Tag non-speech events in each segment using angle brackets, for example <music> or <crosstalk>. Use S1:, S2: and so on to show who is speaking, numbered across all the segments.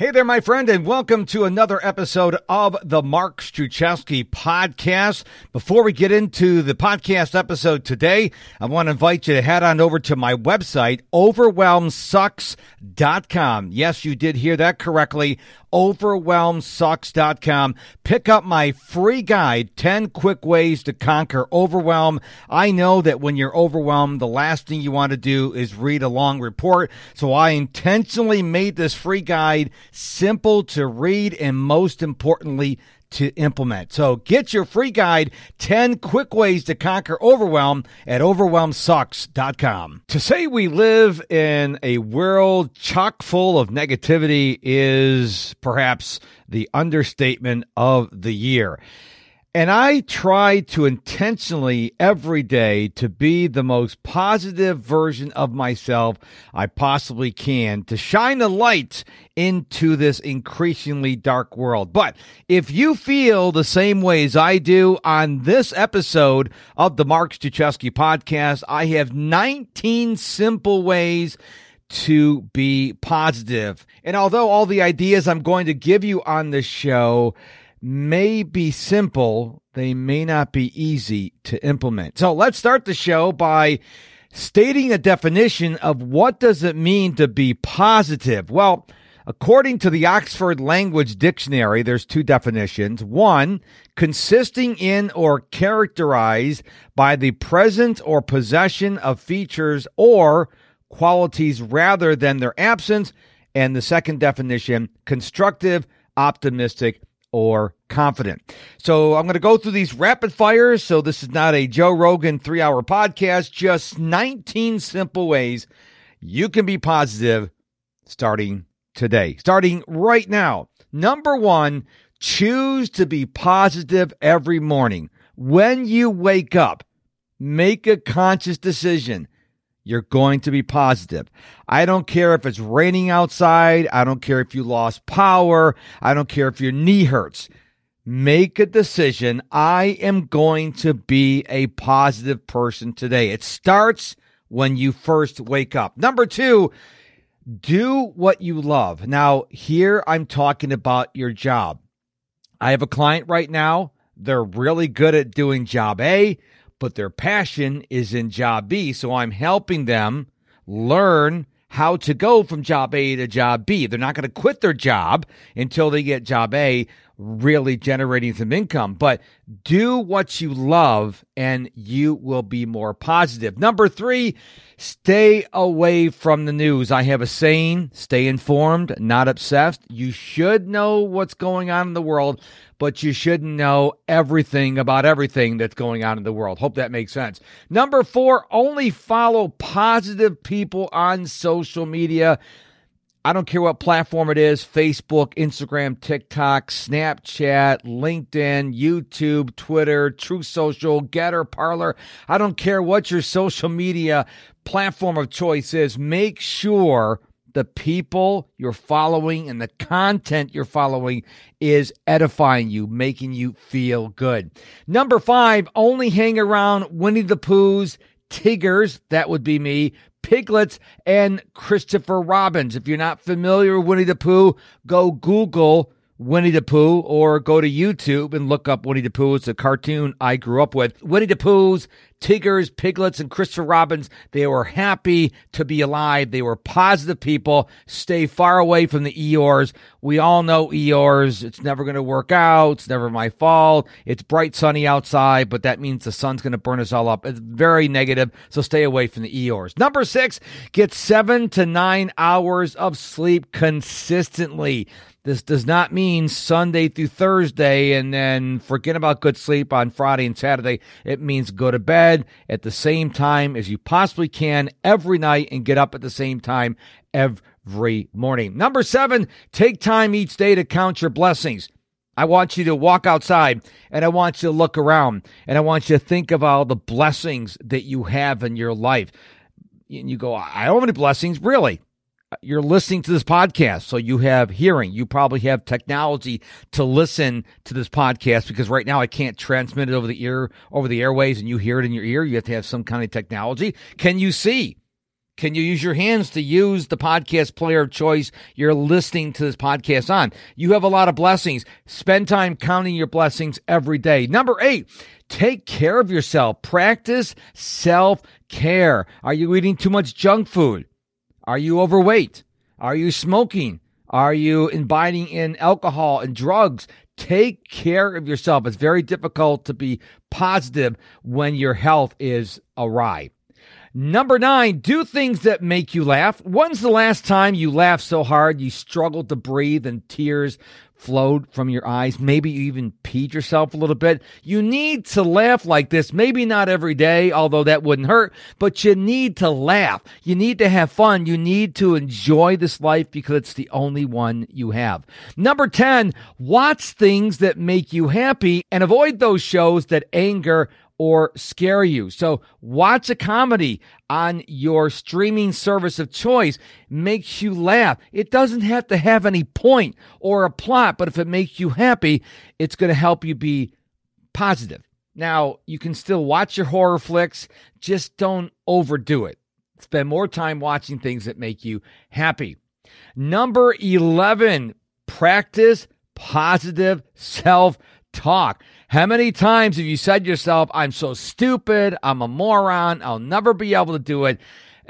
S1: Hey there, my friend, and welcome to another episode of the Mark Struczewski podcast. Before we get into the podcast episode today, I want to invite you to head on over to my website, overwhelmsucks.com. Yes, you did hear that correctly overwhelmsucks.com. Pick up my free guide, 10 quick ways to conquer overwhelm. I know that when you're overwhelmed, the last thing you want to do is read a long report. So I intentionally made this free guide simple to read and most importantly, to implement. So get your free guide, 10 quick ways to conquer overwhelm at overwhelmsucks.com. To say we live in a world chock full of negativity is perhaps the understatement of the year. And I try to intentionally every day to be the most positive version of myself I possibly can to shine a light into this increasingly dark world. But if you feel the same way as I do on this episode of the Mark Struczewski podcast, I have 19 simple ways to be positive. And although all the ideas I'm going to give you on this show may be simple, they may not be easy to implement. So let's start the show by stating a definition of what does it mean to be positive. Well, according to the Oxford Language Dictionary, there's two definitions. One, consisting in or characterized by the presence or possession of features or qualities rather than their absence. And the second definition, constructive, optimistic, or confident. So I'm going to go through these rapid fires. So this is not a Joe Rogan three hour podcast, just 19 simple ways you can be positive starting today, starting right now. Number one, choose to be positive every morning. When you wake up, make a conscious decision you're going to be positive. I don't care if it's raining outside. I don't care if you lost power. I don't care if your knee hurts. Make a decision. I am going to be a positive person today. It starts when you first wake up. Number two, do what you love. Now, here I'm talking about your job. I have a client right now. They're really good at doing job A but their passion is in job B. So I'm helping them learn how to go from job A to job B. They're not going to quit their job until they get job A really generating some income. But do what you love and you will be more positive. Number three, stay away from the news. I have a saying stay informed, not obsessed. You should know what's going on in the world, but you shouldn't know everything about everything that's going on in the world. Hope that makes sense. Number four, only follow positive people on social media. I don't care what platform it is Facebook, Instagram, TikTok, Snapchat, LinkedIn, YouTube, Twitter, Truth Social, Gettr, Parler. I don't care what your social media platform of choice is. Make sure the people you're following and the content you're following is edifying you, making you feel good. Number five, only hang around Winnie the Pooh's Tiggers, that would be me, Piglets, and Christopher Robins. If you're not familiar with Winnie the Pooh, go Google Winnie the Pooh or go to YouTube and look up Winnie the Pooh. It's a cartoon I grew up with. Winnie the Pooh's Tiggers, Piglets, and Christopher Robins, they were happy to be alive. They were positive people. Stay far away from the Eeyores. We all know Eeyores. It's never going to work out. It's never my fault. It's bright, sunny outside, but that means the sun's going to burn us all up. It's very negative, so stay away from the Eeyores. Number six, get seven to nine hours of sleep consistently. This does not mean Sunday through Thursday and then forget about good sleep on Friday and Saturday. It means go to bed at the same time as you possibly can every night and get up at the same time every morning. Number seven, take time each day to count your blessings. I want you to walk outside and I want you to look around and I want you to think of all the blessings that you have in your life. And you go, I don't have any blessings. Really? You're listening to this podcast, so you have hearing. You probably have technology to listen to this podcast because right now I can't transmit it over the ear, over the airways, and you hear it in your ear. You have to have some kind of technology. Can you see? Can you use your hands to use the podcast player of choice you're listening to this podcast on? You have a lot of blessings. Spend time counting your blessings every day. Number eight, take care of yourself. Practice self care. Are you eating too much junk food? Are you overweight? Are you smoking? Are you imbibing in alcohol and drugs? Take care of yourself. It's very difficult to be positive when your health is awry. Number nine, do things that make you laugh. When's the last time you laughed so hard you struggled to breathe and tears flowed from your eyes? Maybe you even peed yourself a little bit. You need to laugh like this. Maybe not every day, although that wouldn't hurt, but you need to laugh. You need to have fun. You need to enjoy this life because it's the only one you have. Number 10, watch things that make you happy and avoid those shows that anger or scare you. So watch a comedy on your streaming service of choice makes you laugh. It doesn't have to have any point or a plot, but if it makes you happy, it's going to help you be positive. Now, you can still watch your horror flicks, just don't overdo it. Spend more time watching things that make you happy. Number 11, practice positive self talk. How many times have you said to yourself, I'm so stupid, I'm a moron, I'll never be able to do it?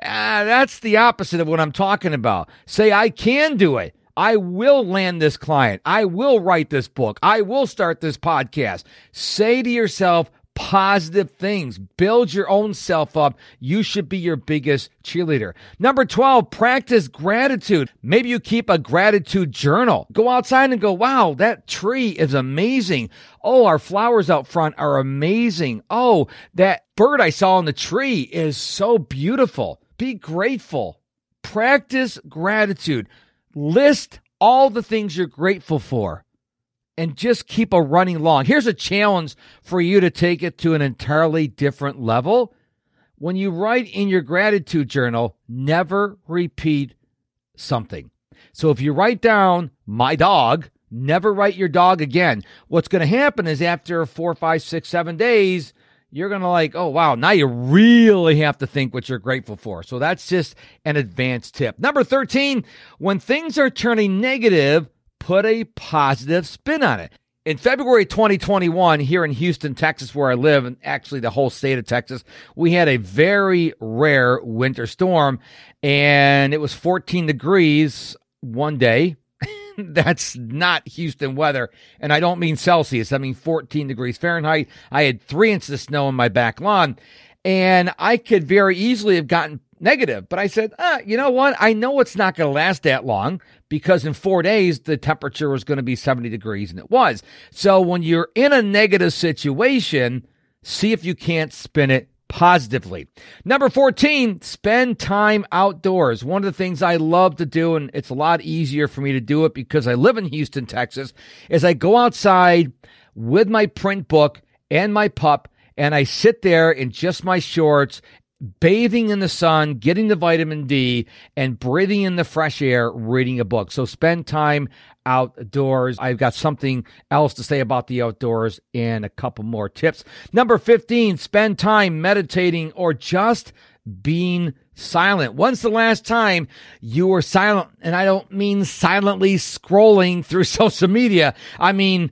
S1: Ah, that's the opposite of what I'm talking about. Say, I can do it. I will land this client. I will write this book. I will start this podcast. Say to yourself, positive things. Build your own self up. You should be your biggest cheerleader. Number 12, practice gratitude. Maybe you keep a gratitude journal. Go outside and go, wow, that tree is amazing. Oh, our flowers out front are amazing. Oh, that bird I saw in the tree is so beautiful. Be grateful. Practice gratitude. List all the things you're grateful for and just keep a running long. Here's a challenge for you to take it to an entirely different level. When you write in your gratitude journal, never repeat something. So if you write down my dog, never write your dog again. What's going to happen is after four, five, six, seven days, you're going to like, oh, wow, now you really have to think what you're grateful for. So that's just an advanced tip. Number 13, when things are turning negative, put a positive spin on it. In February 2021, here in Houston, Texas, where I live, and actually the whole state of Texas, we had a very rare winter storm, and it was 14 degrees one day. <laughs> That's not Houston weather, and I don't mean Celsius. I mean 14 degrees Fahrenheit. I had three inches of snow on my back lawn, and I could very easily have gotten negative. But I said, ah, you know what? I know it's not going to last that long because in four days the temperature was going to be 70 degrees and it was. So when you're in a negative situation, see if you can't spin it positively. Number 14, spend time outdoors. One of the things I love to do, and it's a lot easier for me to do it because I live in Houston, Texas, is I go outside with my print book and my pup and I sit there in just my shorts bathing in the sun, getting the vitamin D, and breathing in the fresh air, reading a book. So spend time outdoors. I've got something else to say about the outdoors and a couple more tips. Number 15, spend time meditating or just being silent. When's the last time you were silent? And I don't mean silently scrolling through <laughs> social media. I mean,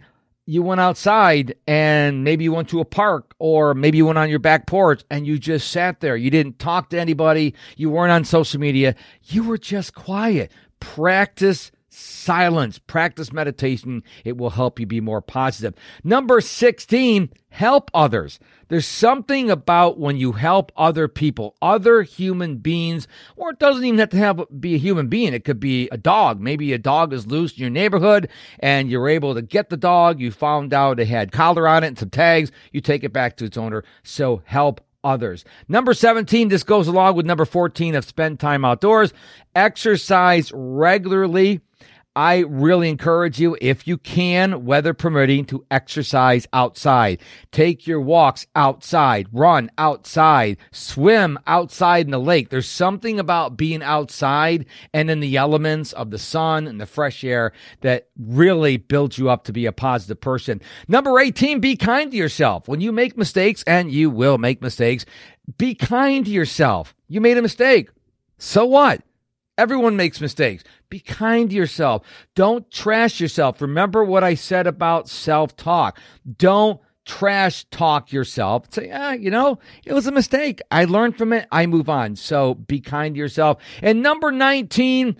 S1: you went outside and maybe you went to a park or maybe you went on your back porch and you just sat there. You didn't talk to anybody. You weren't on social media. You were just quiet. Practice silence, practice meditation. It will help you be more positive. Number 16, help others. There's something about when you help other people, other human beings, or it doesn't even have to have be a human being. It could be a dog. Maybe a dog is loose in your neighborhood and you're able to get the dog. You found out it had collar on it and some tags. You take it back to its owner. So help others. Number 17, this goes along with number 14 of spend time outdoors. Exercise regularly. I really encourage you, if you can, weather permitting, to exercise outside. Take your walks outside, run outside, swim outside in the lake. There's something about being outside and in the elements of the sun and the fresh air that really builds you up to be a positive person. Number 18, be kind to yourself. When you make mistakes, and you will make mistakes, be kind to yourself. You made a mistake So what? Everyone makes mistakes. Be kind to yourself. Don't trash yourself. Remember what I said about self talk. Don't trash talk yourself. Say, ah, you know, it was a mistake. I learned from it. I move on. So be kind to yourself. And number 19,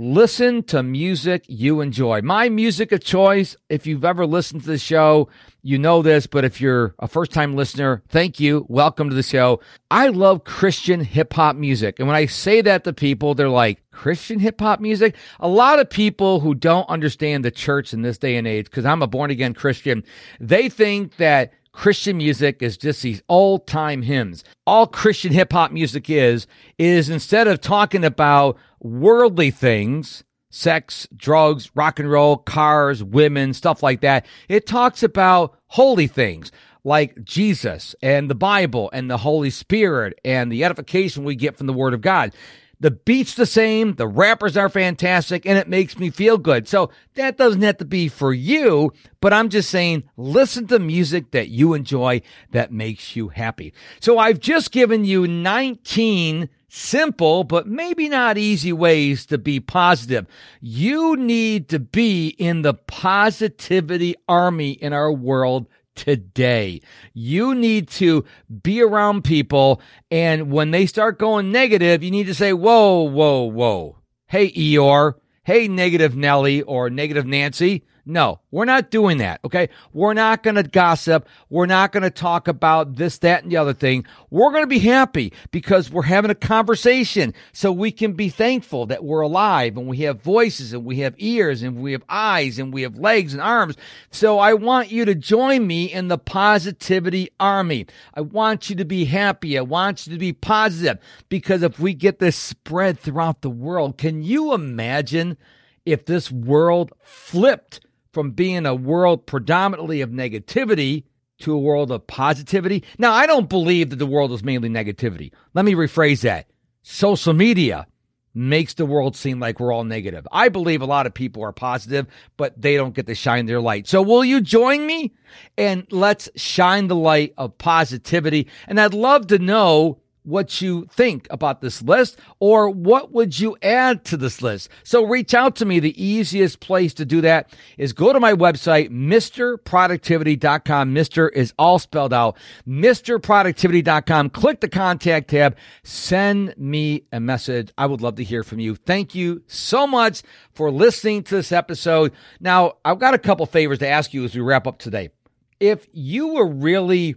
S1: listen to music you enjoy. My music of choice, if you've ever listened to the show, you know this, but if you're a first time listener, thank you. Welcome to the show. I love Christian hip hop music. And when I say that to people, they're like, Christian hip hop music? A lot of people who don't understand the church in this day and age, because I'm a born again Christian, they think that Christian music is just these old time hymns. All Christian hip hop music is, is instead of talking about worldly things, sex, drugs, rock and roll, cars, women, stuff like that. It talks about holy things like Jesus and the Bible and the Holy Spirit and the edification we get from the Word of God. The beat's the same, the rappers are fantastic, and it makes me feel good. So that doesn't have to be for you, but I'm just saying listen to music that you enjoy that makes you happy. So I've just given you 19 simple, but maybe not easy ways to be positive. You need to be in the positivity army in our world today. You need to be around people, and when they start going negative, you need to say, Whoa, whoa, whoa. Hey, Eeyore. Hey, negative Nelly or negative Nancy. No, we're not doing that. Okay. We're not going to gossip. We're not going to talk about this, that, and the other thing. We're going to be happy because we're having a conversation so we can be thankful that we're alive and we have voices and we have ears and we have eyes and we have legs and arms. So I want you to join me in the positivity army. I want you to be happy. I want you to be positive because if we get this spread throughout the world, can you imagine if this world flipped? From being a world predominantly of negativity to a world of positivity. Now, I don't believe that the world is mainly negativity. Let me rephrase that. Social media makes the world seem like we're all negative. I believe a lot of people are positive, but they don't get to shine their light. So will you join me? And let's shine the light of positivity. And I'd love to know what you think about this list or what would you add to this list. So reach out to me. The easiest place to do that is go to my website, MrProductivity.com. Mr. is all spelled out. MrProductivity.com. Click the contact tab. Send me a message. I would love to hear from you. Thank you so much for listening to this episode. Now, I've got a couple favors to ask you as we wrap up today. If you were really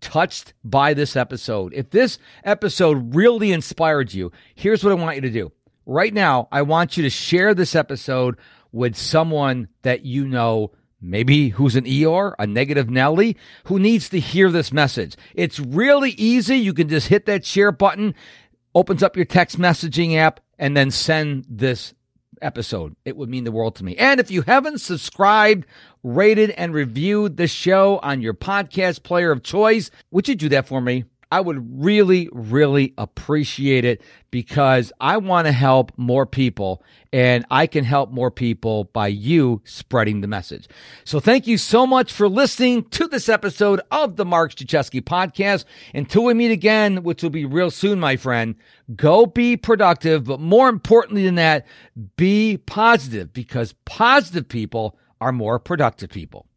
S1: touched by this episode, if this episode really inspired you, here's what I want you to do. Right now, I want you to share this episode with someone that you know, maybe who's an Eeyore, a negative Nelly, who needs to hear this message. It's really easy. You can just hit that share button, opens up your text messaging app, and then send this episode. It would mean the world to me. And if you haven't subscribed, rated, and reviewed the show on your podcast player of choice, would you do that for me? I would really, really appreciate it because I want to help more people and I can help more people by you spreading the message. So thank you so much for listening to this episode of the Mark Struczewski podcast. Until we meet again, which will be real soon, my friend, go be productive. But more importantly than that, be positive because positive people are more productive people.